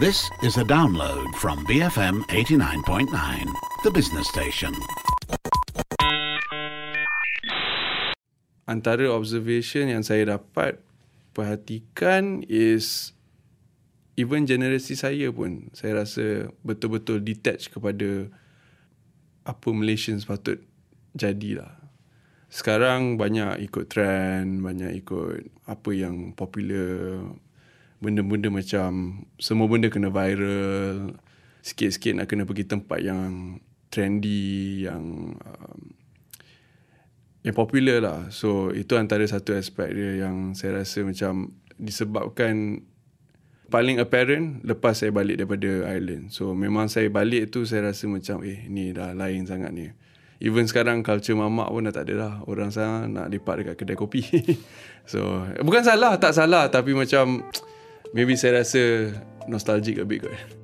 This is a download from BFM 89.9, the business station. Antara observation yang saya dapat perhatikan is even generasi saya pun saya rasa betul-betul detach kepada apa Malaysian sepatut jadilah. Sekarang banyak ikut trend, banyak ikut apa yang popular. Benda-benda macam semua benda kena viral. Sikit-sikit nak kena pergi tempat yang trendy, yang um, yang popular lah. So itu antara satu aspek dia yang saya rasa macam disebabkan paling apparent lepas saya balik daripada Ireland. So memang saya balik tu saya rasa macam eh ni dah lain sangat ni. Even sekarang culture mamak pun dah tak ada lah. Orang sana nak lipat dekat kedai kopi. so bukan salah, tak salah. Tapi macam maybe saya rasa nostalgic a bit kot.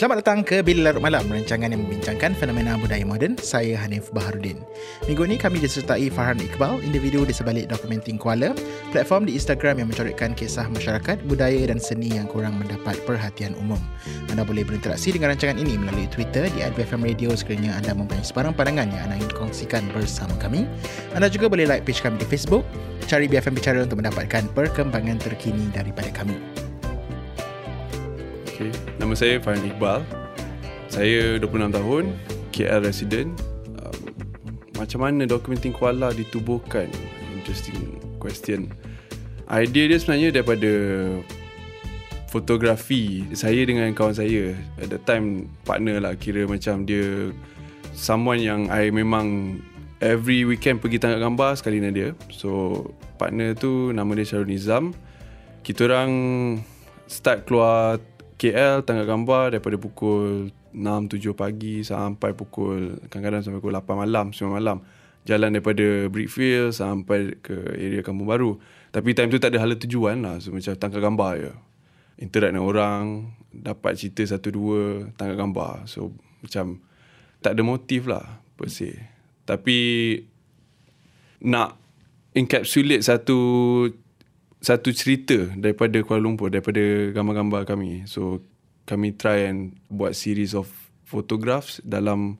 Selamat datang ke Bila Larut Malam, rancangan yang membincangkan fenomena budaya moden. Saya Hanif Baharudin. Minggu ini kami disertai Farhan Iqbal, individu di sebalik Documenting Kuala, platform di Instagram yang mencoretkan kisah masyarakat, budaya dan seni yang kurang mendapat perhatian umum. Anda boleh berinteraksi dengan rancangan ini melalui Twitter di @BFM Radio sekiranya anda mempunyai sebarang pandangan yang anda ingin kongsikan bersama kami. Anda juga boleh like page kami di Facebook, cari BFM Bicara untuk mendapatkan perkembangan terkini daripada kami. Okay. Nama saya Farhan Iqbal. Saya 26 tahun, KL resident. Um, macam mana dokumenting koala ditubuhkan? Interesting question. Idea dia sebenarnya daripada fotografi. Saya dengan kawan saya, at the time partner lah kira macam dia someone yang I memang every weekend pergi tangkap gambar sekali dengan dia. So partner tu nama dia Syarul Nizam. Kita orang start keluar KL tangkap gambar daripada pukul 6-7 pagi sampai pukul kadang-kadang sampai pukul 8 malam, 9 malam. Jalan daripada Brickfield sampai ke area Kampung Baru. Tapi time tu tak ada hala tujuan lah. So macam tangkap gambar je. Interact dengan orang, dapat cerita satu dua, tangkap gambar. So macam tak ada motif lah per se. Tapi nak encapsulate satu satu cerita daripada Kuala Lumpur daripada gambar-gambar kami. So kami try and buat series of photographs dalam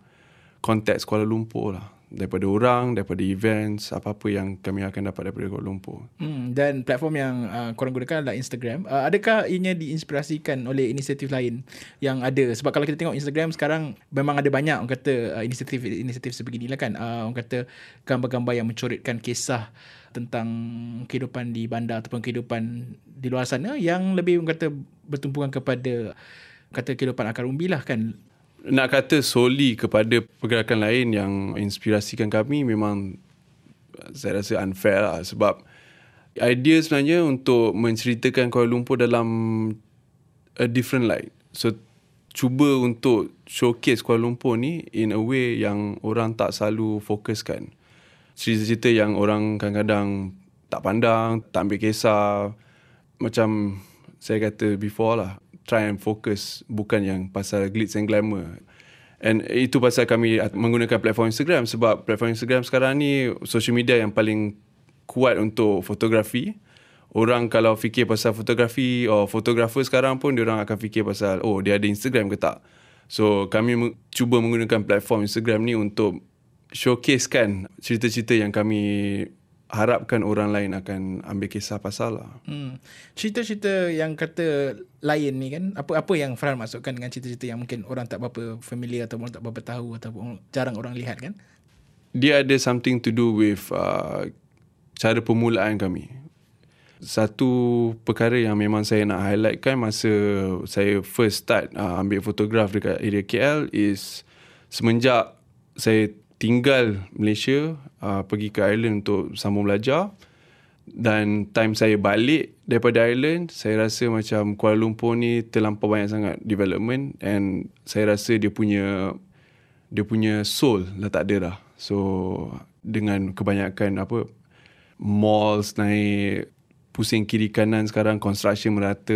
konteks Kuala Lumpur lah. Daripada orang, daripada events, apa-apa yang kami akan dapat daripada Kuala Lumpur. Hmm, dan platform yang uh, korang gunakan adalah Instagram. Uh, adakah ianya diinspirasikan oleh inisiatif lain yang ada? Sebab kalau kita tengok Instagram sekarang memang ada banyak orang kata uh, inisiatif-inisiatif sebeginilah kan. Uh, orang kata gambar-gambar yang mencoretkan kisah tentang kehidupan di bandar ataupun kehidupan di luar sana yang lebih kata bertumpukan kepada kata kehidupan akar umbi lah kan? Nak kata solely kepada pergerakan lain yang inspirasikan kami memang saya rasa unfair lah. Sebab idea sebenarnya untuk menceritakan Kuala Lumpur dalam a different light. So cuba untuk showcase Kuala Lumpur ni in a way yang orang tak selalu fokuskan cerita-cerita yang orang kadang-kadang tak pandang, tak ambil kisah. Macam saya kata before lah, try and focus bukan yang pasal glitz and glamour. And itu pasal kami menggunakan platform Instagram sebab platform Instagram sekarang ni social media yang paling kuat untuk fotografi. Orang kalau fikir pasal fotografi or fotografer sekarang pun dia orang akan fikir pasal oh dia ada Instagram ke tak. So kami cuba menggunakan platform Instagram ni untuk showcase kan cerita-cerita yang kami harapkan orang lain akan ambil kisah pasal lah. Hmm. Cerita-cerita yang kata lain ni kan, apa-apa yang Farhan masukkan dengan cerita-cerita yang mungkin orang tak berapa familiar atau orang tak berapa tahu atau jarang orang lihat kan? Dia ada something to do with uh, cara permulaan kami. Satu perkara yang memang saya nak highlightkan masa saya first start uh, ambil fotograf dekat area KL is semenjak saya tinggal Malaysia uh, pergi ke Ireland untuk sambung belajar. Dan time saya balik daripada Ireland saya rasa macam Kuala Lumpur ni terlampau banyak sangat development and saya rasa dia punya dia punya soul dah tak ada dah. So dengan kebanyakan apa malls naik pusing kiri kanan sekarang construction merata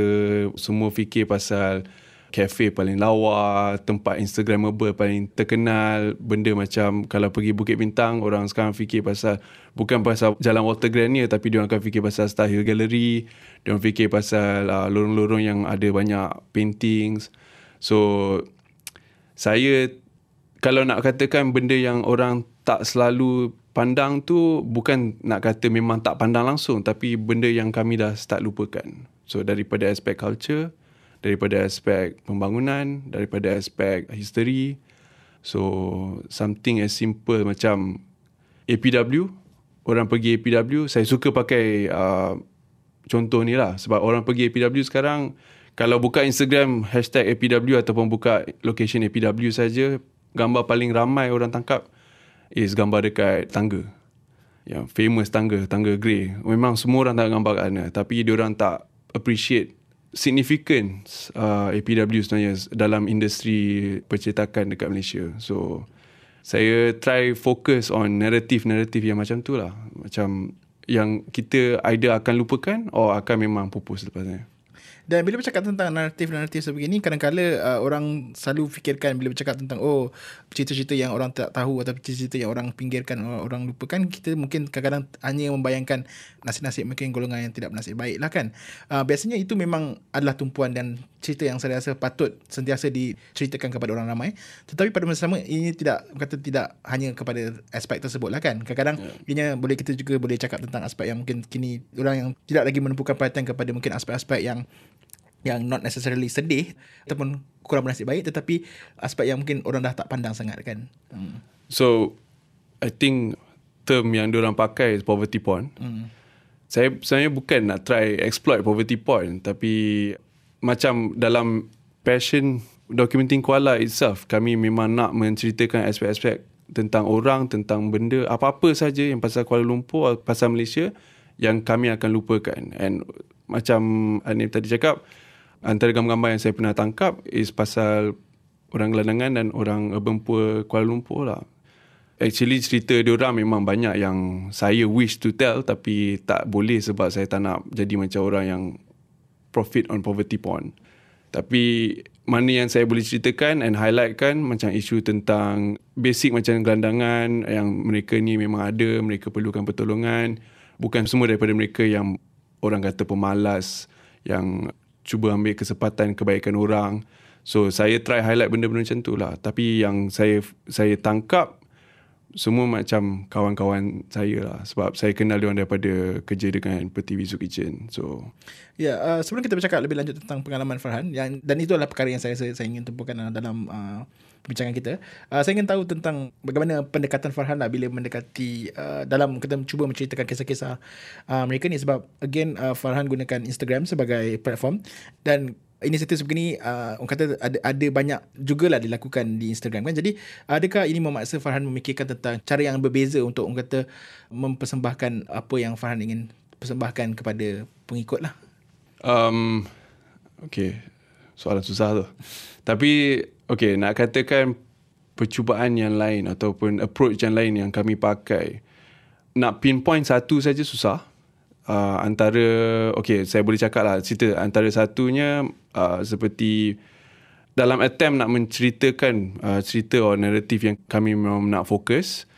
semua fikir pasal cafe paling lawa, tempat Instagramable paling terkenal, benda macam kalau pergi Bukit Bintang, orang sekarang fikir pasal bukan pasal Jalan Walter Granier tapi dia akan fikir pasal Star Hill Gallery, dia fikir pasal uh, lorong-lorong yang ada banyak paintings. So saya kalau nak katakan benda yang orang tak selalu pandang tu bukan nak kata memang tak pandang langsung tapi benda yang kami dah start lupakan. So daripada aspek culture, daripada aspek pembangunan, daripada aspek history. So something as simple macam APW, orang pergi APW, saya suka pakai uh, contoh ni lah sebab orang pergi APW sekarang kalau buka Instagram hashtag APW ataupun buka location APW saja, gambar paling ramai orang tangkap is gambar dekat tangga. Yang famous tangga, tangga grey. Memang semua orang tak gambar kat sana. Tapi dia orang tak appreciate significance uh, APW sebenarnya dalam industri percetakan dekat Malaysia. So saya try focus on narrative-narrative yang macam tu lah. Macam yang kita either akan lupakan atau akan memang pupus lepas ni. Dan bila bercakap tentang naratif-naratif sebegini, kadang-kadang uh, orang selalu fikirkan bila bercakap tentang oh cerita-cerita yang orang tak tahu atau cerita-cerita yang orang pinggirkan orang lupakan, kita mungkin kadang-kadang hanya membayangkan nasib-nasib mungkin golongan yang tidak bernasib baik lah kan. Uh, biasanya itu memang adalah tumpuan dan cerita yang saya rasa patut sentiasa diceritakan kepada orang ramai. Tetapi pada masa sama ini tidak kata tidak hanya kepada aspek tersebut lah kan. Kadang-kadang yeah. ini boleh kita juga boleh cakap tentang aspek yang mungkin kini orang yang tidak lagi menumpukan perhatian kepada mungkin aspek-aspek yang yang not necessarily sedih ataupun kurang bernasib baik tetapi aspek yang mungkin orang dah tak pandang sangat kan. Hmm. So I think term yang orang pakai is poverty porn. Hmm. Saya sebenarnya bukan nak try exploit poverty porn tapi macam dalam passion documenting Kuala itself kami memang nak menceritakan aspek-aspek tentang orang, tentang benda, apa-apa saja yang pasal Kuala Lumpur, pasal Malaysia yang kami akan lupakan. And macam Anif tadi cakap, antara gambar-gambar yang saya pernah tangkap is pasal orang gelandangan dan orang urban poor Kuala Lumpur lah. Actually cerita dia orang memang banyak yang saya wish to tell tapi tak boleh sebab saya tak nak jadi macam orang yang profit on poverty porn. Tapi mana yang saya boleh ceritakan and highlightkan macam isu tentang basic macam gelandangan yang mereka ni memang ada, mereka perlukan pertolongan. Bukan semua daripada mereka yang orang kata pemalas, yang cuba ambil kesempatan kebaikan orang. So saya try highlight benda-benda macam tu lah. Tapi yang saya saya tangkap semua macam kawan-kawan saya lah sebab saya kenal dia daripada kerja dengan Peti Visu Kitchen. So ya, yeah, uh, sebelum kita bercakap lebih lanjut tentang pengalaman Farhan yang dan itu adalah perkara yang saya saya, saya ingin tumpukan dalam uh, perbincangan kita. Uh, saya ingin tahu tentang bagaimana pendekatan Farhan lah bila mendekati uh, dalam kita cuba menceritakan kisah-kisah uh, mereka ni sebab again uh, Farhan gunakan Instagram sebagai platform dan inisiatif sebegini uh, orang kata ada ada banyak jugalah dilakukan di Instagram kan. Jadi adakah ini memaksa Farhan memikirkan tentang cara yang berbeza untuk orang kata mempersembahkan apa yang Farhan ingin persembahkan kepada pengikut lah? Um, okay. Soalan susah tu. Tapi okay nak katakan percubaan yang lain ataupun approach yang lain yang kami pakai nak pinpoint satu saja susah. Uh, antara okay saya boleh cakap lah cerita antara satunya uh, seperti dalam attempt nak menceritakan uh, cerita atau naratif yang kami memang nak fokus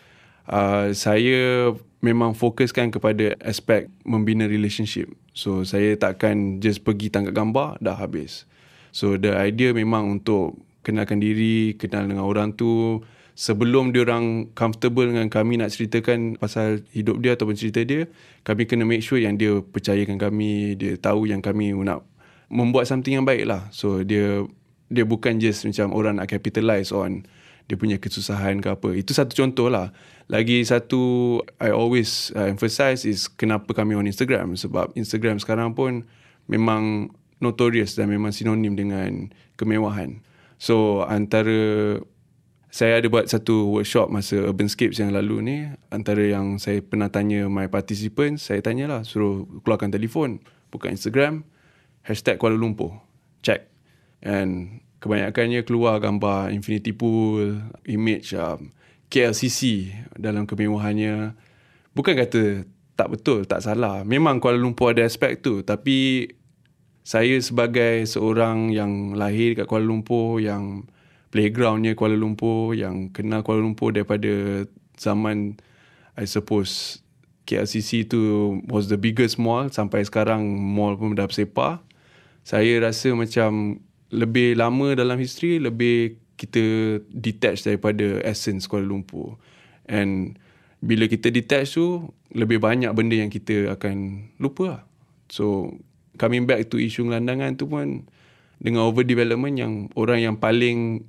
uh, saya memang fokuskan kepada aspek membina relationship. So saya takkan just pergi tangkap gambar dah habis so the idea memang untuk kenalkan diri kenal dengan orang tu sebelum dia orang comfortable dengan kami nak ceritakan pasal hidup dia ataupun cerita dia, kami kena make sure yang dia percayakan kami, dia tahu yang kami nak membuat something yang baik lah. So dia dia bukan just macam orang nak capitalize on dia punya kesusahan ke apa. Itu satu contoh lah. Lagi satu I always uh, emphasize is kenapa kami on Instagram. Sebab Instagram sekarang pun memang notorious dan memang sinonim dengan kemewahan. So antara saya ada buat satu workshop masa Urbanscapes yang lalu ni antara yang saya pernah tanya my participants saya tanyalah suruh keluarkan telefon buka Instagram hashtag Kuala Lumpur check. And kebanyakannya keluar gambar infinity pool image um, KLCC dalam kemewahannya. Bukan kata tak betul tak salah. Memang Kuala Lumpur ada aspek tu tapi saya sebagai seorang yang lahir kat Kuala Lumpur yang playgroundnya Kuala Lumpur yang kenal Kuala Lumpur daripada zaman I suppose KLCC tu was the biggest mall. Sampai sekarang mall pun dah bersepah saya rasa macam lebih lama dalam history lebih kita detach daripada essence Kuala Lumpur. And bila kita detach tu lebih banyak benda yang kita akan lupa lah. so coming back to isu gelandangan tu pun dengan overdevelopment yang orang yang paling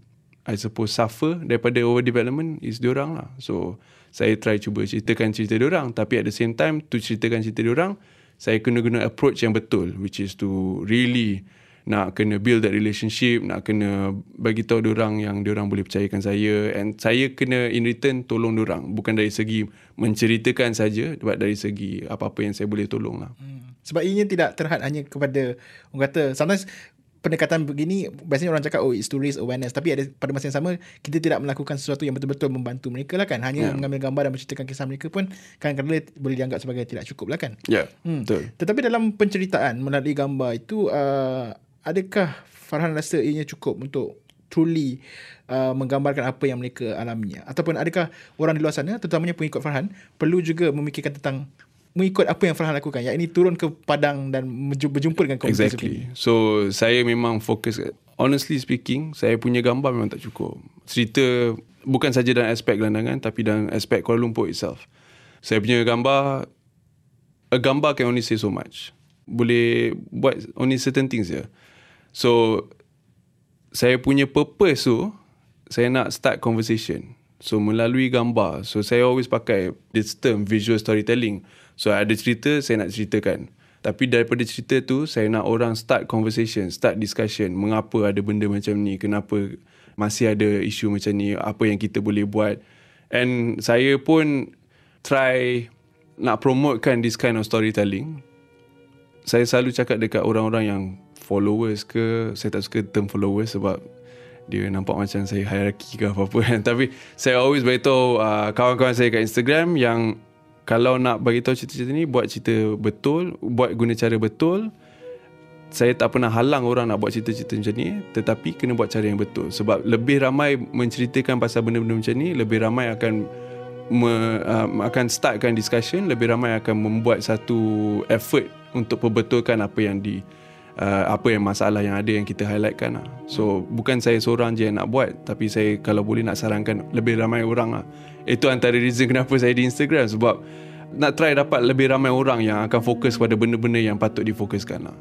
I suppose suffer daripada overdevelopment is diorang lah. So saya try cuba ceritakan cerita diorang tapi at the same time to ceritakan cerita diorang saya kena guna approach yang betul which is to really nak kena build that relationship, nak kena bagi tahu orang yang orang boleh percayakan saya and saya kena in return tolong orang bukan dari segi menceritakan saja but dari segi apa-apa yang saya boleh tolong lah. Hmm. Sebab ianya tidak terhad hanya kepada orang kata sometimes pendekatan begini biasanya orang cakap oh it's to raise awareness tapi ada pada masa yang sama kita tidak melakukan sesuatu yang betul-betul membantu mereka lah kan hanya yeah. mengambil gambar dan menceritakan kisah mereka pun kadang-kadang boleh dianggap sebagai tidak cukup lah kan ya yeah, hmm. betul tetapi dalam penceritaan melalui gambar itu uh, adakah Farhan rasa ianya cukup untuk truly uh, menggambarkan apa yang mereka alaminya? Ataupun adakah orang di luar sana terutamanya pengikut Farhan perlu juga memikirkan tentang mengikut apa yang Farhan lakukan? Yang ini turun ke padang dan berjumpa dengan komunitas exactly. So saya memang fokus honestly speaking saya punya gambar memang tak cukup. Cerita bukan saja dalam aspek gelandangan tapi dalam aspek Kuala Lumpur itself. Saya punya gambar a gambar can only say so much. Boleh buat only certain things je So saya punya purpose tu saya nak start conversation. So melalui gambar. So saya always pakai this term visual storytelling. So ada cerita saya nak ceritakan. Tapi daripada cerita tu saya nak orang start conversation, start discussion. Mengapa ada benda macam ni? Kenapa masih ada isu macam ni? Apa yang kita boleh buat? And saya pun try nak promotekan this kind of storytelling. Saya selalu cakap dekat orang-orang yang followers ke saya tak suka term followers sebab dia nampak macam saya hierarki ke apa-apa kan. Tapi saya always beritahu uh, kawan-kawan saya kat Instagram yang kalau nak bagi tahu cerita-cerita ni buat cerita betul buat guna cara betul saya tak pernah halang orang nak buat cerita-cerita macam ni tetapi kena buat cara yang betul. Sebab lebih ramai menceritakan pasal benda-benda macam ni lebih ramai akan me, uh, akan startkan discussion lebih ramai akan membuat satu effort untuk perbetulkan apa yang di uh, apa yang masalah yang ada yang kita highlightkan lah. So bukan saya seorang je yang nak buat tapi saya kalau boleh nak sarankan lebih ramai orang lah. Itu antara reason kenapa saya di Instagram sebab nak try dapat lebih ramai orang yang akan fokus pada benda-benda yang patut difokuskan lah.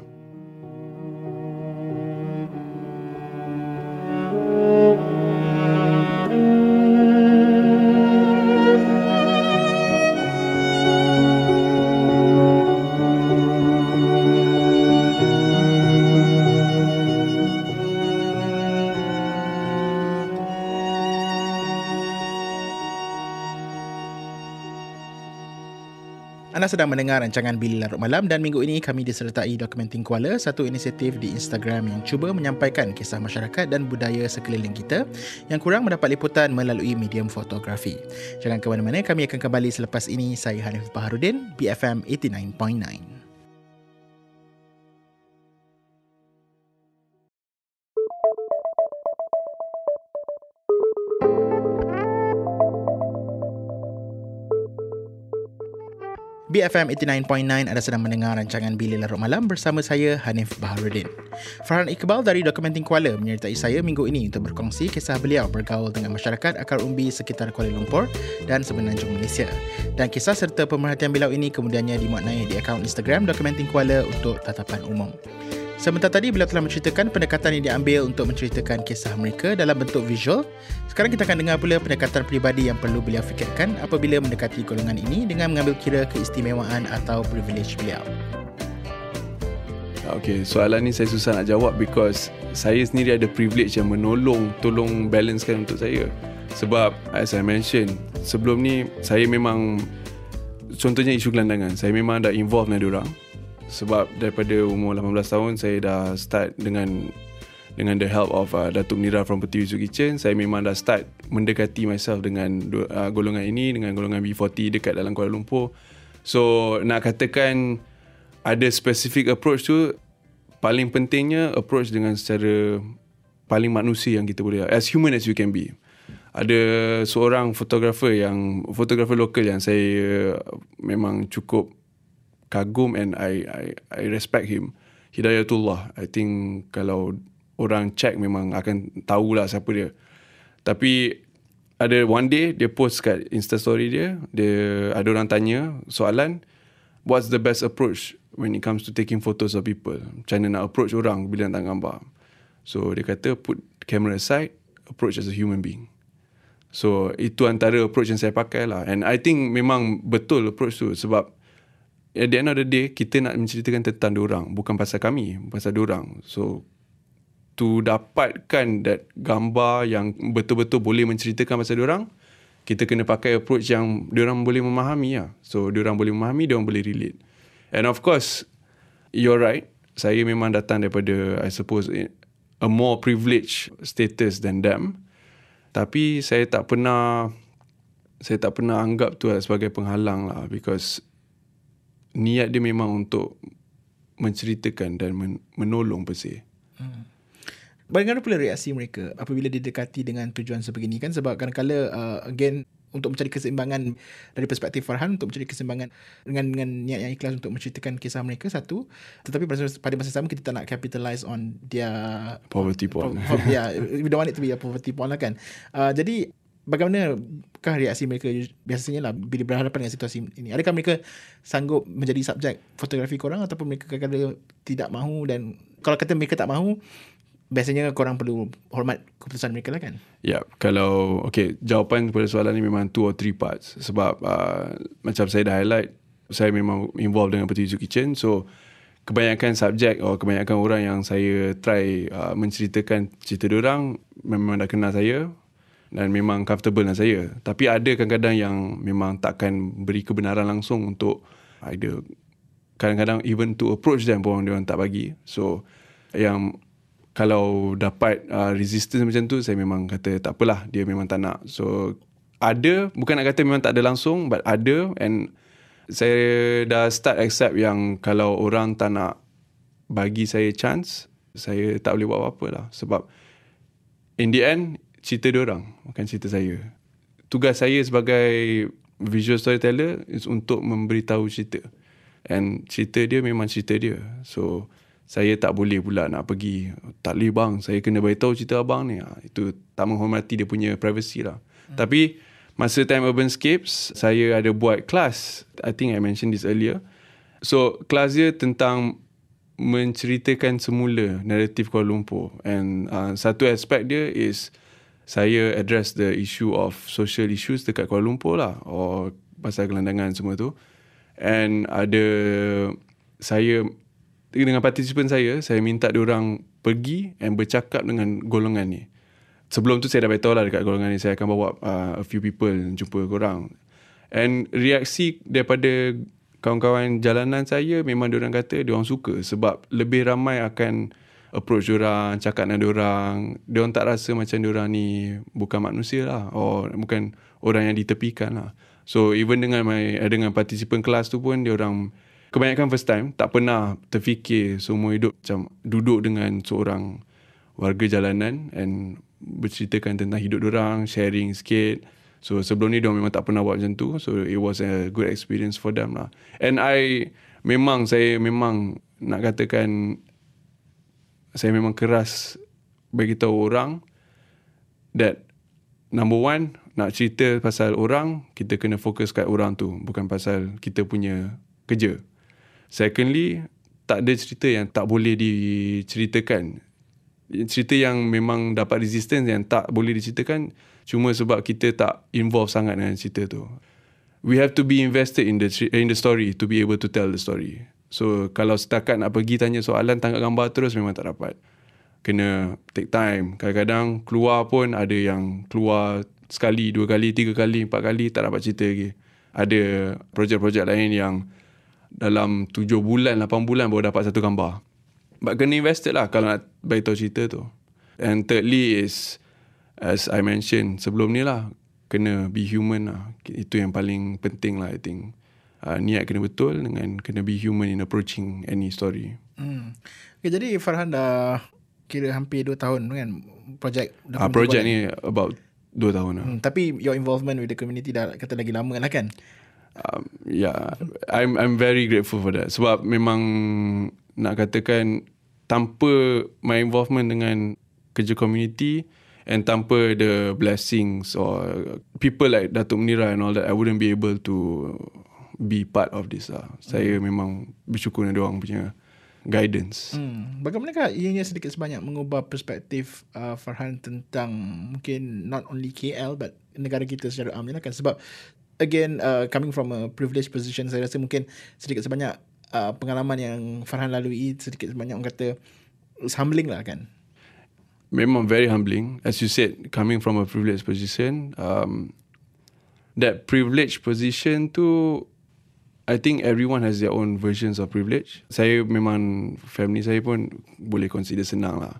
Sedang mendengar rancangan Billy Larut Malam dan minggu ini kami disertai Dokumenting Kuala, satu inisiatif di Instagram yang cuba menyampaikan kisah masyarakat dan budaya sekeliling kita yang kurang mendapat liputan melalui medium fotografi. Jangan ke mana-mana, kami akan kembali selepas ini. Saya Hanif Baharudin, BFM 89.9. BFM 89.9 anda sedang mendengar rancangan Bilik Larut Malam bersama saya Hanif Baharudin. Farhan Iqbal dari Dokumenting Kuala menyertai saya minggu ini untuk berkongsi kisah beliau bergaul dengan masyarakat akar umbi sekitar Kuala Lumpur dan semenanjung Malaysia. Dan kisah serta pemerhatian beliau ini kemudiannya dimuat naik di akaun Instagram Dokumenting Kuala untuk tatapan umum. Sebentar tadi beliau telah menceritakan pendekatan yang diambil untuk menceritakan kisah mereka dalam bentuk visual. Sekarang kita akan dengar pula pendekatan peribadi yang perlu beliau fikirkan apabila mendekati golongan ini dengan mengambil kira keistimewaan atau privilege beliau. Okay, soalan ni saya susah nak jawab because saya sendiri ada privilege yang menolong, tolong balancekan untuk saya. Sebab as I mention, sebelum ni saya memang contohnya isu gelandangan, saya memang dah involve dengan orang sebab daripada umur 18 tahun saya dah start dengan dengan the help of uh, Datuk Nira from Peti Wisu Kitchen. Saya memang dah start mendekati myself dengan uh, golongan ini dengan golongan B40 dekat dalam Kuala Lumpur. So nak katakan ada specific approach tu paling pentingnya approach dengan secara paling manusia yang kita boleh as human as you can be. Ada seorang fotografer yang fotografer lokal yang saya memang cukup kagum and I I I respect him Hidayatullah I think kalau orang check memang akan tahulah siapa dia tapi ada one day dia post kat insta story dia dia ada orang tanya soalan what's the best approach when it comes to taking photos of people macam mana nak approach orang bila nak gambar So dia kata put camera aside, approach as a human being. So itu antara approach yang saya pakai lah. And I think memang betul approach tu sebab at the end of the day kita nak menceritakan tentang orang bukan pasal kami, pasal orang. So to dapatkan that gambar yang betul-betul boleh menceritakan pasal orang, kita kena pakai approach yang orang boleh memahami lah. So orang boleh memahami, orang boleh relate. And of course, you're right. Saya memang datang daripada, I suppose, a more privileged status than them. Tapi saya tak pernah saya tak pernah anggap tu sebagai penghalang lah because niat dia memang untuk menceritakan dan men- menolong per se. Hmm. Bagaimana pula reaksi mereka apabila didekati dengan tujuan sebegini kan sebab kadang-kadang uh, again untuk mencari keseimbangan dari perspektif Farhan untuk mencari keseimbangan dengan dengan niat yang ikhlas untuk menceritakan kisah mereka satu tetapi pada, pada masa sama kita tak nak capitalize on dia poverty porn po, po, yeah we don't want it to be a poverty porn lah kan uh, jadi bagaimana kah reaksi mereka? Biasanya lah bila berhadapan dengan situasi ini. Adakah mereka sanggup menjadi subjek fotografi korang ataupun mereka kadang-kadang tidak mahu dan kalau kata mereka tak mahu biasanya korang perlu hormat keputusan mereka lah kan? Ya, yeah, kalau okay, jawapan kepada soalan ni memang two or three parts. Sebab uh, macam saya dah highlight saya memang involved dengan Peti Zoo Kitchen. So kebanyakan subjek atau kebanyakan orang yang saya try uh, menceritakan cerita orang memang dah kenal saya dan memang comfortable dengan saya. Tapi ada kadang-kadang yang memang takkan beri kebenaran langsung untuk either kadang-kadang even to approach them pun dia orang tak bagi. So yang kalau dapat uh, resistance macam tu saya memang kata tak apalah dia memang tak nak. So ada bukan nak kata memang tak ada langsung but ada. And saya dah start accept yang kalau orang tak nak bagi saya chance saya tak boleh buat apa-apa lah. Sebab in the end cerita dia orang bukan cerita saya. Tugas saya sebagai visual storyteller is untuk memberitahu cerita. And cerita dia memang cerita dia. So saya tak boleh pula nak pergi tak boleh bang. Saya kena beritahu cerita abang ni. Ha, itu tak menghormati dia punya privacy lah. Hmm. tapi masa time urbanscapes saya ada buat kelas i think i mentioned this earlier. So kelas dia tentang menceritakan semula naratif Kuala Lumpur. And uh, satu aspek dia is saya address the issue of social issues dekat Kuala Lumpur lah or pasal gelandangan semua tu and ada saya dengan participant saya, saya minta dia orang pergi and bercakap dengan golongan ni. Sebelum tu saya dah beritahu lah dekat golongan ni, saya akan bawa uh, a few people jumpa korang. And reaksi daripada kawan-kawan jalanan saya, memang dia orang kata dia orang suka sebab lebih ramai akan approach dia orang, cakap dengan dia orang. Dia orang tak rasa macam dia orang ni bukan manusia lah or bukan orang yang ditepikan lah. So even dengan my, dengan participant kelas tu pun dia orang kebanyakan first time tak pernah terfikir semua hidup macam duduk dengan seorang warga jalanan and berceritakan tentang hidup orang sharing sikit so sebelum ni dia memang tak pernah buat macam tu so it was a good experience for them lah and I memang saya memang nak katakan saya memang keras bagi tahu orang that number one nak cerita pasal orang kita kena fokus kat orang tu bukan pasal kita punya kerja Secondly, tak ada cerita yang tak boleh diceritakan. Cerita yang memang dapat resistance yang tak boleh diceritakan cuma sebab kita tak involve sangat dengan cerita tu. We have to be invested in the in the story to be able to tell the story. So kalau setakat nak pergi tanya soalan tangkap gambar terus memang tak dapat. Kena take time. Kadang-kadang keluar pun ada yang keluar sekali, dua kali, tiga kali, empat kali tak dapat cerita lagi. Ada projek-projek lain yang dalam 7 bulan, 8 bulan baru dapat satu gambar. But kena invested lah kalau nak beritahu cerita tu. And thirdly is, as I mentioned sebelum ni lah, kena be human lah. Itu yang paling penting lah I think. Uh, niat kena betul dengan kena be human in approaching any story. Hmm. Okay, jadi Farhan dah kira hampir 2 tahun kan projek Uh, project ni about 2 tahun lah. Hmm, tapi your involvement with the community dah kata lagi lama lah kan? Um, yeah, I'm I'm very grateful for that. Sebab memang nak katakan tanpa my involvement dengan kerja community and tanpa the blessings or people like Datuk Munira and all that, I wouldn't be able to be part of this lah. Saya memang bersyukur dengan orang punya guidance. Hmm. Bagaimanakah ianya sedikit sebanyak mengubah perspektif uh, Farhan tentang mungkin not only KL but negara kita secara umum kan sebab again uh, coming from a privileged position saya rasa mungkin sedikit sebanyak uh, pengalaman yang Farhan lalui sedikit sebanyak orang kata it's humbling lah kan. memang very humbling. As you said, coming from a privileged position, um, that privileged position tu, I think everyone has their own versions of privilege. Saya memang family saya pun boleh consider senang lah.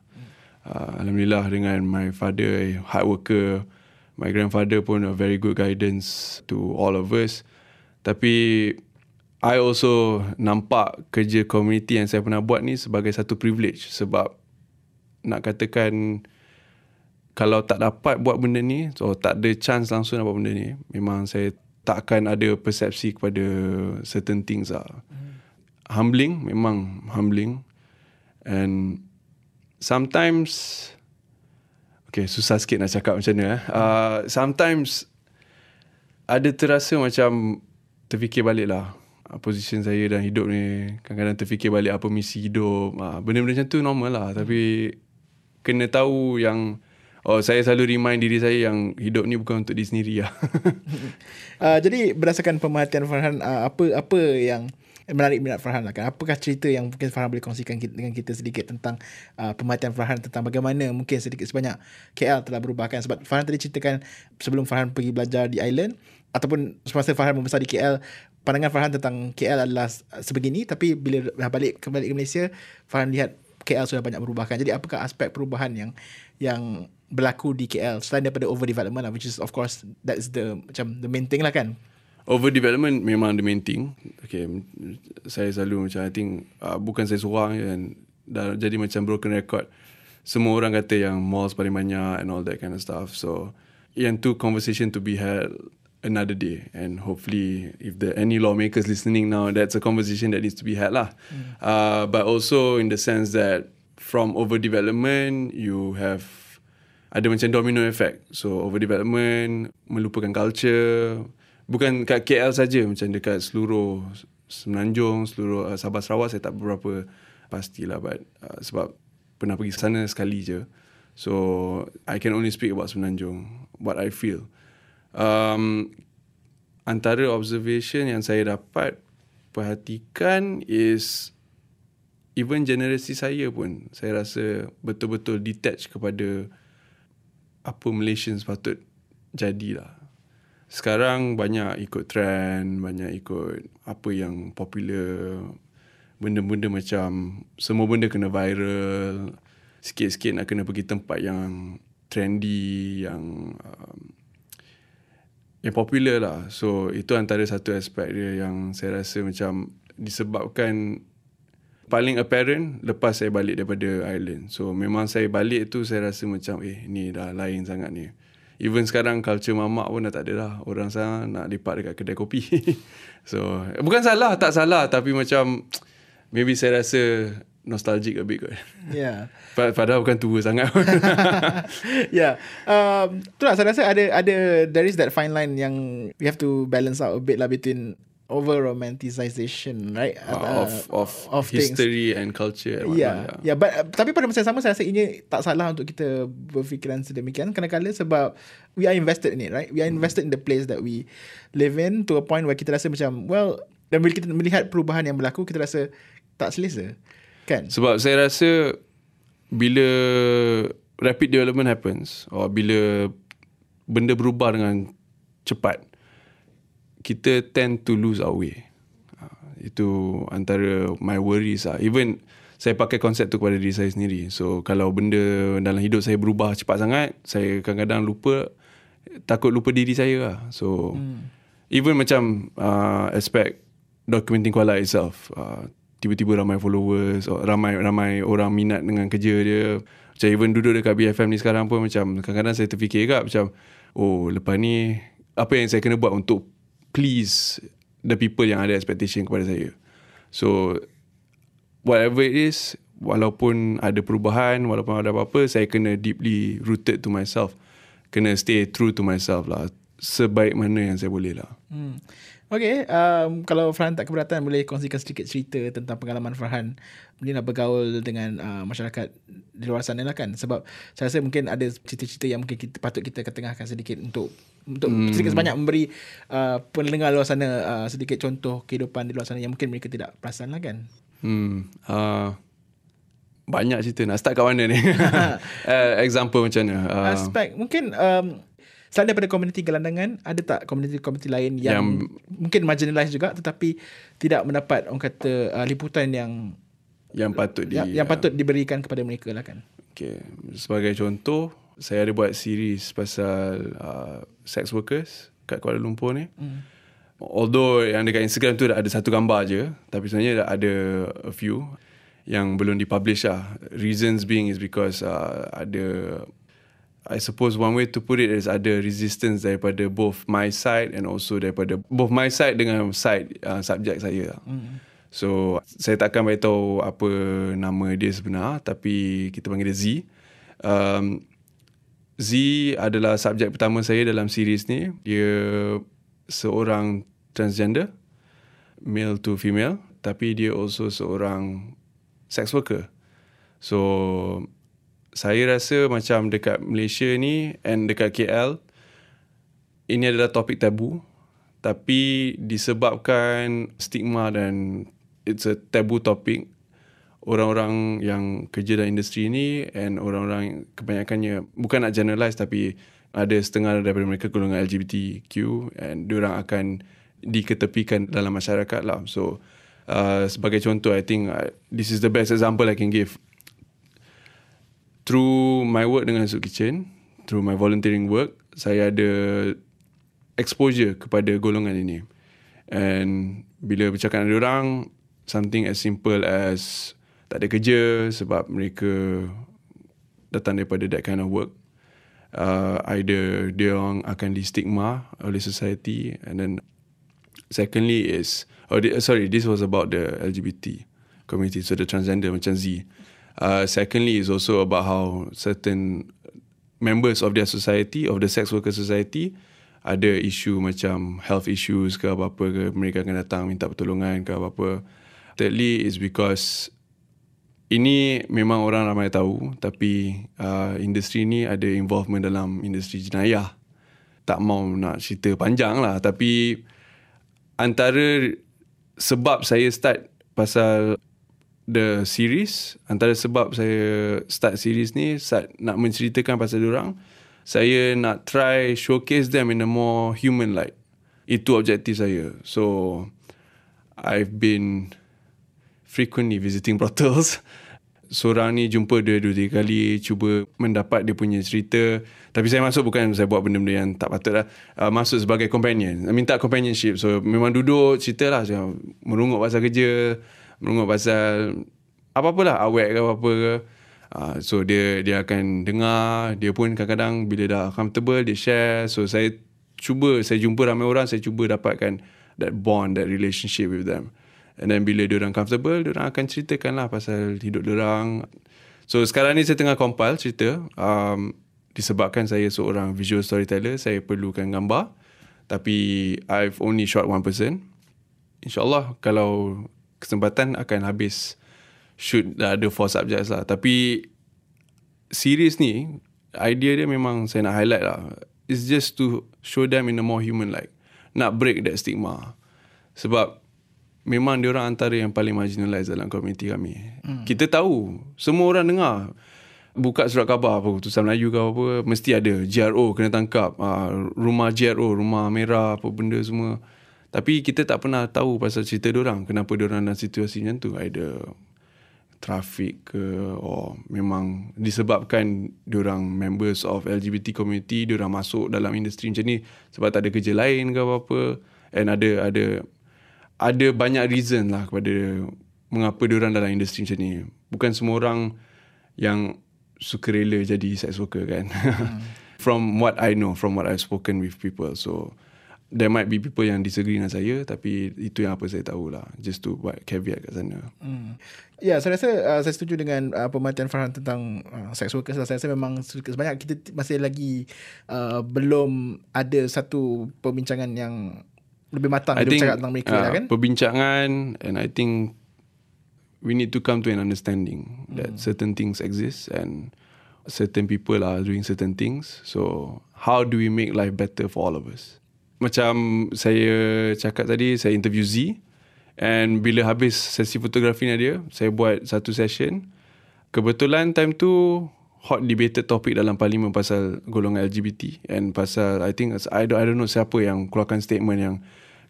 Uh, Alhamdulillah dengan my father eh, hard worker, my grandfather pun a very good guidance to all of us. Tapi I also nampak kerja community yang saya pernah buat ni sebagai satu privilege sebab nak katakan kalau tak dapat buat benda ni atau tak ada chance langsung nak buat benda ni memang saya tak akan ada persepsi kepada certain things lah. Hmm. Humbling memang humbling and sometimes okay susah sikit nak cakap macam mana eh. Uh, sometimes ada terasa macam terfikir balik lah uh, position saya dalam hidup ni kadang-kadang terfikir balik apa misi hidup uh, benda-benda macam tu normal lah tapi kena tahu yang oh saya selalu remind diri saya yang hidup ni bukan untuk diri sendiri lah. uh, jadi berdasarkan pemerhatian Farhan uh, apa apa yang menarik minat Farhan lah kan. Apakah cerita yang mungkin Farhan boleh kongsikan dengan kita sedikit tentang uh, pemerhatian Farhan tentang bagaimana mungkin sedikit sebanyak KL telah berubah kan. Sebab Farhan tadi ceritakan sebelum Farhan pergi belajar di island ataupun semasa Farhan membesar di KL pandangan Farhan tentang KL adalah sebegini tapi bila dah balik kembali ke Malaysia Farhan lihat KL sudah banyak berubah kan. Jadi apakah aspek perubahan yang yang berlaku di KL selain daripada overdevelopment lah, which is of course that's the macam the main thing lah kan. Overdevelopment memang the main thing. Okay, saya selalu macam I think uh, bukan saya seorang dan dah jadi macam broken record. Semua orang kata yang malls paling banyak and all that kind of stuff. So, yang tu conversation to be had another day and hopefully if there any lawmakers listening now that's a conversation that needs to be had lah mm. uh, but also in the sense that from overdevelopment you have ada macam domino effect. So overdevelopment melupakan culture. Bukan kat KL saja macam dekat seluruh Semenanjung seluruh uh, Sabah Sarawak saya tak berapa pastilah but uh, sebab pernah pergi sana sekali je. So I can only speak about Semenanjung what I feel. Um, antara observation yang saya dapat perhatikan is even generasi saya pun saya rasa betul-betul detach kepada apa Malaysian patut jadilah. Sekarang banyak ikut trend, banyak ikut apa yang popular. Benda-benda macam semua benda kena viral. Sikit-sikit nak kena pergi tempat yang trendy, yang um, yang popular lah. So itu antara satu aspek dia yang saya rasa macam disebabkan paling apparent lepas saya balik daripada Ireland. So memang saya balik tu saya rasa macam eh ni dah lain sangat ni. Even sekarang culture mamak pun dah tak ada lah. Orang sana nak lipat dekat kedai kopi. so bukan salah, tak salah. Tapi macam maybe saya rasa nostalgic a bit kot. Yeah. Padahal bukan tua sangat. yeah. Um, tu lah saya rasa ada ada there is that fine line yang we have to balance out a bit lah between over romanticization right uh, of of, of history things. and culture and yeah yeah, yeah but uh, tapi pada masa yang sama saya rasa ini tak salah untuk kita berfikiran sedemikian. Kadang-kadang sebab we are invested in it right? We are invested in the place that we live in to a point where kita rasa macam well dan bila kita melihat perubahan yang berlaku kita rasa tak selesa Kan? Sebab saya rasa bila rapid development happens or bila benda berubah dengan cepat kita tend to lose our way. Uh, itu antara my worries lah. Even saya pakai konsep tu kepada diri saya sendiri. So kalau benda dalam hidup saya berubah cepat sangat, saya kadang-kadang lupa takut lupa diri saya lah. So hmm. even macam uh, aspect documenting Kuala itself, uh, tiba-tiba ramai followers or ramai ramai orang minat dengan kerja dia macam even duduk dekat BFM ni sekarang pun macam kadang-kadang saya terfikir juga macam oh lepas ni apa yang saya kena buat untuk please the people yang ada expectation kepada saya. So whatever it is walaupun ada perubahan walaupun ada apa-apa saya kena deeply rooted to myself. Kena stay true to myself lah. Sebaik mana yang saya boleh lah. Hmm. Okay, um, kalau Farhan tak keberatan boleh kongsikan sedikit cerita tentang pengalaman Farhan ni nak bergaul dengan uh, masyarakat di luar sana lah kan sebab saya rasa mungkin ada cerita-cerita yang mungkin kita patut kita ketengahkan sedikit untuk untuk hmm. sedikit sebanyak memberi uh, pendengar luar sana uh, sedikit contoh kehidupan di luar sana yang mungkin mereka tidak perasan lah kan. Hmm. Uh, banyak cerita nak start kat mana ni? uh, example macam mana? Uh, Aspek mungkin um, Selain daripada komuniti gelandangan Ada tak komuniti-komuniti lain yang, yang Mungkin marginalized juga Tetapi Tidak mendapat Orang kata uh, Liputan yang Yang patut di, yang, yang patut diberikan kepada mereka lah kan? Okay. Sebagai contoh Saya ada buat series Pasal uh, Sex workers Kat Kuala Lumpur ni. Hmm. Although yang dekat Instagram tu Ada satu gambar je Tapi sebenarnya ada A few Yang belum dipublish lah. Reasons being is because uh, Ada I suppose one way to put it is ada resistance daripada both my side and also daripada both my side dengan side uh, subjek saya. Mm. So saya takkan beritahu apa nama dia sebenar tapi kita panggil dia Z. Um, Z adalah subjek pertama saya dalam series ni. Dia seorang transgender, male to female tapi dia also seorang sex worker. So saya rasa macam dekat Malaysia ni and dekat KL ini adalah topik tabu. Tapi disebabkan stigma dan it's a tabu topik orang-orang yang kerja dalam industri ni and orang-orang kebanyakannya bukan nak generalize tapi ada setengah daripada mereka golongan LGBTQ and diorang akan diketepikan dalam masyarakat lah. So uh, sebagai contoh I think uh, this is the best example I can give through my work dengan Soup Kitchen, through my volunteering work, saya ada exposure kepada golongan ini. And bila bercakap dengan orang, something as simple as tak ada kerja sebab mereka datang daripada that kind of work. Uh, either dia orang akan di stigma oleh society and then secondly is oh, sorry this was about the LGBT community so the transgender macam Z Uh, secondly, is also about how certain members of their society, of the sex worker society, ada isu macam health issues ke apa-apa ke, mereka akan datang minta pertolongan ke apa-apa. Thirdly, is because ini memang orang ramai tahu, tapi uh, industri ni ada involvement dalam industri jenayah. Tak mau nak cerita panjang lah, tapi antara sebab saya start pasal the series. Antara sebab saya start series ni start nak menceritakan pasal orang saya nak try showcase them in a more human light. Itu objektif saya. So I've been frequently visiting brothels. Seorang ni jumpa dia dua tiga kali cuba mendapat dia punya cerita. Tapi saya masuk bukan saya buat benda-benda yang tak patut lah. Uh, masuk sebagai companion. Minta companionship. So memang duduk cerita lah. Merungut pasal kerja merungut pasal apa-apalah awet ke apa-apa ke. Uh, so dia dia akan dengar, dia pun kadang-kadang bila dah comfortable dia share. So saya cuba saya jumpa ramai orang, saya cuba dapatkan that bond, that relationship with them. And then bila dia orang comfortable, dia orang akan ceritakan lah pasal hidup dia orang. So sekarang ni saya tengah compile cerita. Um, disebabkan saya seorang visual storyteller, saya perlukan gambar. Tapi I've only shot one person. InsyaAllah kalau kesempatan akan habis shoot dah ada four subjects lah. Tapi series ni, idea dia memang saya nak highlight lah. It's just to show them in a more human light. Nak break that stigma. Sebab memang dia orang antara yang paling marginalized dalam komuniti kami. Hmm. Kita tahu, semua orang dengar. Buka surat khabar apa, keputusan Melayu ke apa, mesti ada GRO kena tangkap. Uh, rumah GRO, rumah merah, apa benda semua. Tapi kita tak pernah tahu pasal cerita orang Kenapa orang dalam situasi macam tu. Ada trafik ke or memang disebabkan orang members of LGBT community orang masuk dalam industri macam ni sebab tak ada kerja lain ke apa-apa and ada ada ada banyak reason lah kepada mengapa diorang dalam industri macam ni. Bukan semua orang yang suka rela jadi sex worker kan. Hmm. from what I know, from what I've spoken with people. So, there might be people yang disagree dengan saya tapi itu yang apa saya tahu lah just to buat caveat kat sana. Hmm. ya yeah, saya rasa uh, saya setuju dengan uh, pemerhatian Farhan tentang uh, sex workers saya rasa memang sebanyak kita masih lagi uh, belum ada satu perbincangan yang lebih matang I think, tentang mereka uh, lah kan? perbincangan and I think we need to come to an understanding hmm. that certain things exist and certain people are doing certain things. So how do we make life better for all of us macam saya cakap tadi saya interview Z. And bila habis sesi fotografi ni dia saya buat satu session. Kebetulan time tu hot debated topik dalam parlimen pasal golongan LGBT and pasal I think I don't, I don't know siapa yang keluarkan statement yang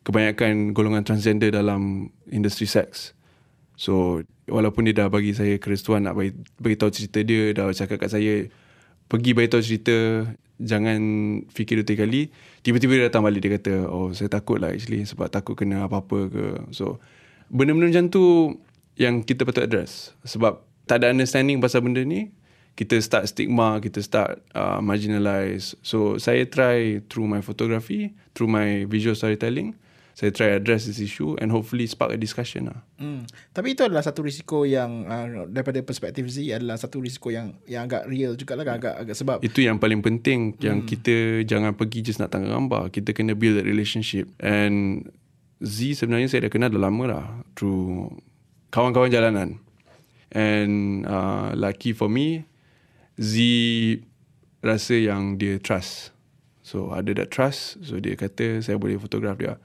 kebanyakan golongan transgender dalam industri seks. So walaupun dia dah bagi saya kerestuan nak bagi, bagi tahu cerita dia dah cakap kat saya pergi bagi tahu cerita jangan fikir dua tiga kali tiba-tiba dia datang balik dia kata oh saya takut lah actually sebab takut kena apa-apa ke. So benda-benda macam tu yang kita patut address. Sebab tak ada understanding pasal benda ni kita start stigma kita start uh, marginalize so saya try through my photography through my visual storytelling saya try address this issue and hopefully spark a discussion lah. Hmm. Tapi itu adalah satu risiko yang uh, daripada perspektif Z adalah satu risiko yang yang agak real juga lah agak agak sebab itu yang paling penting hmm. yang kita jangan pergi just nak tangkap gambar kita kena build a relationship and Z sebenarnya saya dah kenal dah lama lah through kawan-kawan jalanan and uh, lucky for me Z rasa yang dia trust so ada that trust so dia kata saya boleh fotograf dia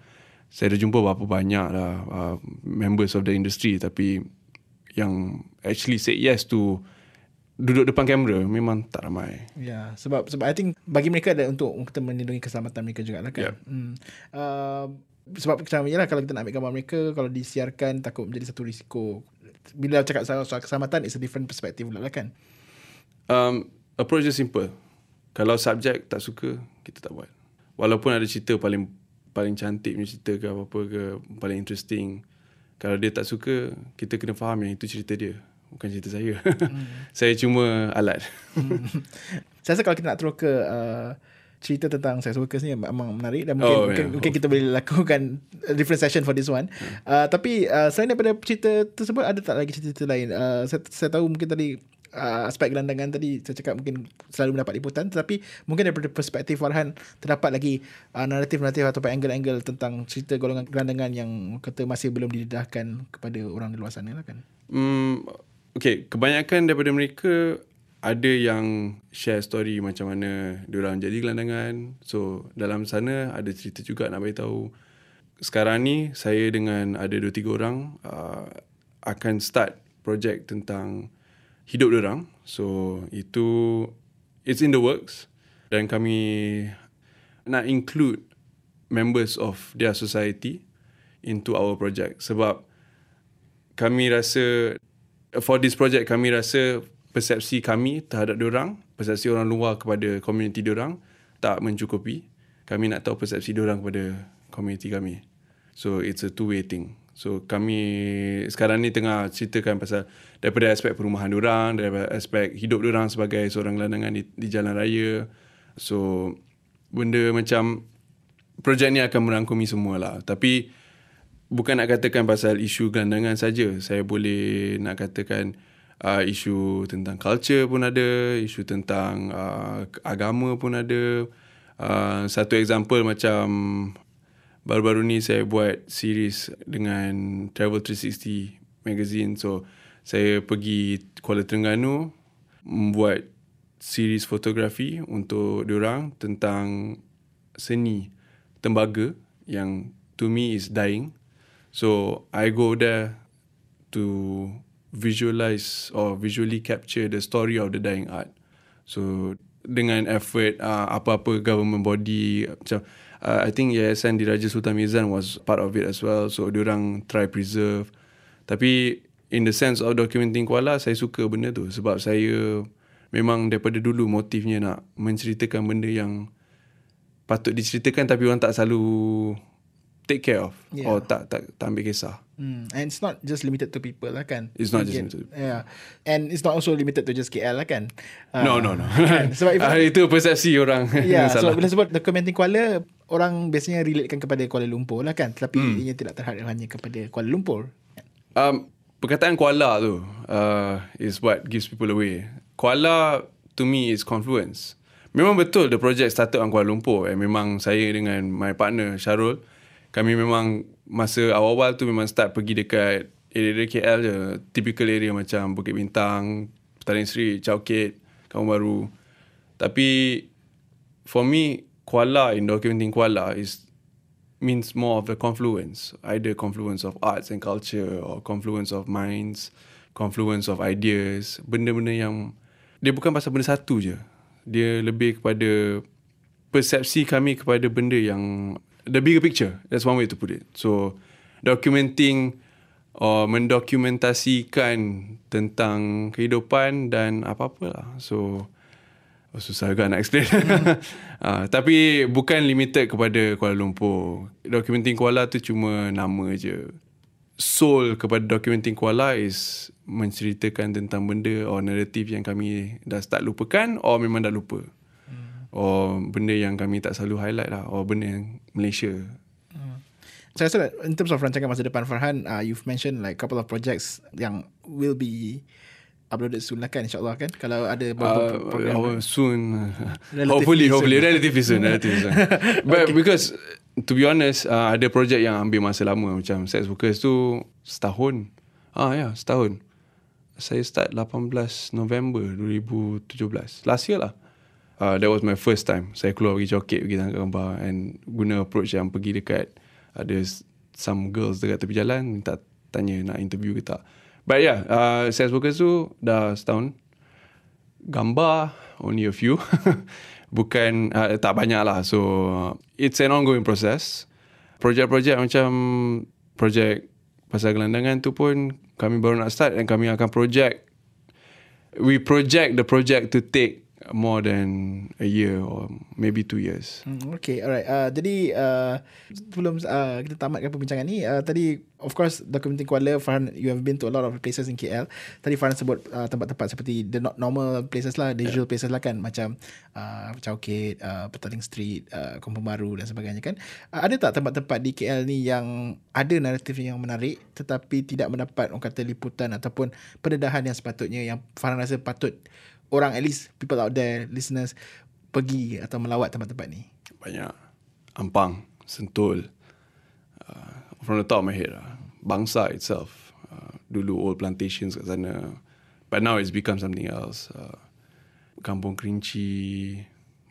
saya dah jumpa berapa banyak lah uh, members of the industry tapi yang actually say yes to duduk depan kamera memang tak ramai. Ya, yeah, sebab sebab I think bagi mereka ada untuk kita melindungi keselamatan mereka juga lah kan. Yeah. Hmm. Uh, sebab macam lah kalau kita nak ambil gambar mereka kalau disiarkan takut menjadi satu risiko. Bila cakap soal, soal keselamatan it's a different perspective lah kan. Um, approach is simple. Kalau subjek tak suka kita tak buat. Walaupun ada cerita paling paling cantik punya cerita ke apa-apa ke paling interesting kalau dia tak suka kita kena faham yang itu cerita dia bukan cerita saya hmm. saya cuma alat hmm. saya rasa kalau kita nak terus ke uh, cerita tentang sex workers ni memang menarik dan mungkin oh, mungkin, yeah. mungkin kita boleh lakukan different session for this one hmm. uh, tapi uh, selain daripada cerita tersebut ada tak lagi cerita-cerita lain uh, saya, saya tahu mungkin tadi uh, aspek gelandangan tadi saya cakap mungkin selalu mendapat liputan tetapi mungkin daripada perspektif Farhan terdapat lagi uh, naratif-naratif atau angle-angle tentang cerita golongan gelandangan yang kata masih belum didedahkan kepada orang di luar sana lah kan. Hmm, okay, kebanyakan daripada mereka ada yang share story macam mana diorang jadi gelandangan. So dalam sana ada cerita juga nak beritahu. Sekarang ni saya dengan ada dua tiga orang uh, akan start projek tentang hidup orang. So itu it's in the works dan kami nak include members of their society into our project sebab kami rasa for this project kami rasa persepsi kami terhadap orang, persepsi orang luar kepada komuniti orang tak mencukupi. Kami nak tahu persepsi orang kepada komuniti kami. So it's a two way thing. So kami sekarang ni tengah ceritakan pasal daripada aspek perumahan orang, daripada aspek hidup orang sebagai seorang gelandangan di, di jalan raya. So benda macam projek ni akan merangkumi semua lah. Tapi bukan nak katakan pasal isu gelandangan saja. Saya boleh nak katakan uh, isu tentang culture pun ada, isu tentang uh, agama pun ada. Uh, satu example macam baru-baru ni saya buat series dengan Travel 360 magazine. So saya pergi Kuala Terengganu membuat series fotografi untuk diorang tentang seni tembaga yang to me is dying. So I go there to visualize or visually capture the story of the dying art. So dengan effort uh, apa-apa government body macam uh, I think Yayasan Diraja Sultan Mizan was part of it as well. So orang try preserve. Tapi in the sense of documenting Kuala, saya suka benda tu sebab saya memang daripada dulu motifnya nak menceritakan benda yang patut diceritakan tapi orang tak selalu take care of yeah. or tak tak tak ambil kisah. Hmm. And it's not just limited to people lah kan. It's not just limited Yeah. And it's not also limited to just KL lah kan. Ah, No, no, no. kan? Sebab if, Ah, itu persepsi orang. Ya, so bila sebut documenting Kuala, orang biasanya relatekan kepada Kuala Lumpur lah kan. Tetapi hmm. ia tidak terhadap hanya kepada Kuala Lumpur. Um, perkataan koala tu uh, is what gives people away. Koala to me is confluence. Memang betul the project started on Kuala Lumpur and memang saya dengan my partner Syarul kami memang masa awal-awal tu memang start pergi dekat area KL je. Typical area macam Bukit Bintang, Petaling Seri, Chowkit, Kampung Baru. Tapi for me, Kuala in documenting Kuala is means more of a confluence, either confluence of arts and culture or confluence of minds, confluence of ideas, benda-benda yang dia bukan pasal benda satu je. Dia lebih kepada persepsi kami kepada benda yang the bigger picture. That's one way to put it. So documenting or mendokumentasikan tentang kehidupan dan apa-apa lah. So Oh, susah juga nak explain. uh, tapi bukan limited kepada Kuala Lumpur. Documenting Kuala tu cuma nama je. Soul kepada documenting Kuala is menceritakan tentang benda or naratif yang kami dah start lupakan or memang dah lupa. Hmm. Or benda yang kami tak selalu highlight lah. Or benda yang Malaysia. Saya rasa that in terms of rancangan masa depan Farhan, uh, you've mentioned like couple of projects yang will be uploaded soon lah kan insyaAllah kan. Kalau ada beberapa Uh, program. oh, soon. Relatively hopefully, soon. hopefully. Relatively soon. Relatively soon. But okay. because, to be honest, uh, ada projek yang ambil masa lama. Macam Sex Workers tu setahun. Ah ya, yeah, setahun. Saya start 18 November 2017. Last year lah. Uh, that was my first time. Saya keluar pergi coket, pergi tangkap gambar and guna approach yang pergi dekat ada s- some girls dekat tepi jalan minta tanya nak interview ke tak. But yeah, uh, Sex Workers tu dah setahun. Gambar only a few. Bukan uh, tak banyak lah. So uh, it's an ongoing process. Projek-projek macam projek pasal gelandangan tu pun kami baru nak start dan kami akan project. We project the project to take more than a year or maybe two years Hmm, okay, alright. Uh, jadi uh, sebelum uh, kita tamatkan perbincangan ni, uh, tadi of course documenting Kuala, Farhan, you have been to a lot of places in KL. Tadi Farhan sebut uh, tempat-tempat seperti the not normal places lah, the usual places lah kan, macam uh, Chowkit, uh, Petaling Street, uh, Kampung Baru dan sebagainya kan. Uh, ada tak tempat-tempat di KL ni yang ada naratif yang menarik tetapi tidak mendapat orang kata liputan ataupun pendedahan yang sepatutnya yang Farhan rasa patut orang at least people out there listeners pergi atau melawat tempat-tempat ni. banyak Ampang Sentul uh, from the top of my head lah. Bangsa itself uh, dulu old plantations kat sana but now it's become something else uh, Kampung Kerinci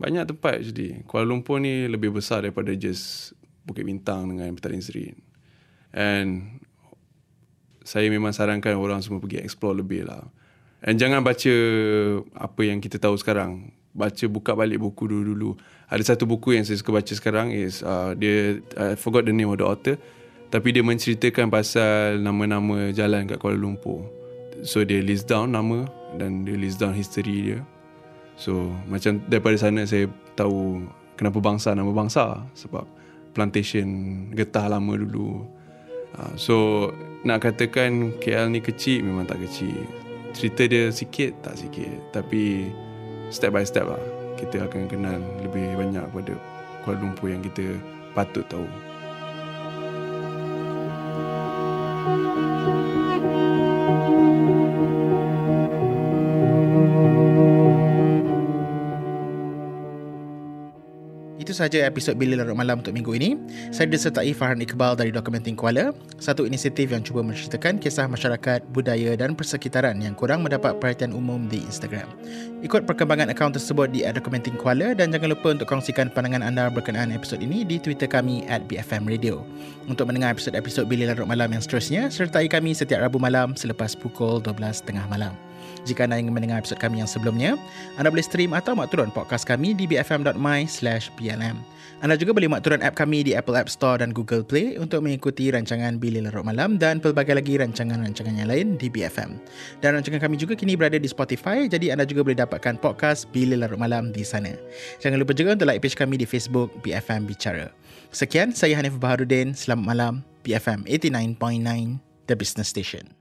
banyak tempat jadi Kuala Lumpur ni lebih besar daripada just Bukit Bintang dengan Petaling Seri and saya memang sarankan orang semua pergi explore lebih lah. And jangan baca apa yang kita tahu sekarang. Baca buka balik buku dulu-dulu. Ada satu buku yang saya suka baca sekarang is uh, dia I forgot the name of the author tapi dia menceritakan pasal nama-nama jalan kat Kuala Lumpur. So dia list down nama dan dia list down history dia. So macam daripada sana saya tahu kenapa bangsa nama bangsa sebab plantation getah lama dulu. Uh, so nak katakan KL ni kecil memang tak kecil. Cerita dia sikit tak sikit tapi step by step lah kita akan kenal lebih banyak pada Kuala Lumpur yang kita patut tahu. Itu sahaja episod Bila Larut Malam untuk minggu ini. Saya disertai Farhan Iqbal dari Documenting Kuala, satu inisiatif yang cuba menceritakan kisah masyarakat, budaya dan persekitaran yang kurang mendapat perhatian umum di Instagram. Ikut perkembangan akaun tersebut di @documenting Kuala dan jangan lupa untuk kongsikan pandangan anda berkenaan episod ini di Twitter kami @bfm radio. Untuk mendengar episod-episod Bila Larut Malam yang seterusnya, sertai kami setiap Rabu malam selepas pukul 12.30 malam. Jika anda ingin mendengar episod kami yang sebelumnya, anda boleh stream atau mak turun podcast kami di bfm.my slash blm. Anda juga boleh mak turun app kami di Apple App Store dan Google Play untuk mengikuti rancangan Bila Larut Malam dan pelbagai lagi rancangan-rancangan yang lain di BFM. Dan rancangan kami juga kini berada di Spotify, jadi anda juga boleh dapatkan podcast Bila Larut Malam di sana. Jangan lupa juga untuk like page kami di Facebook BFM Bicara. Sekian, saya Hanif Baharudin. Selamat malam. BFM 89.9, the business station.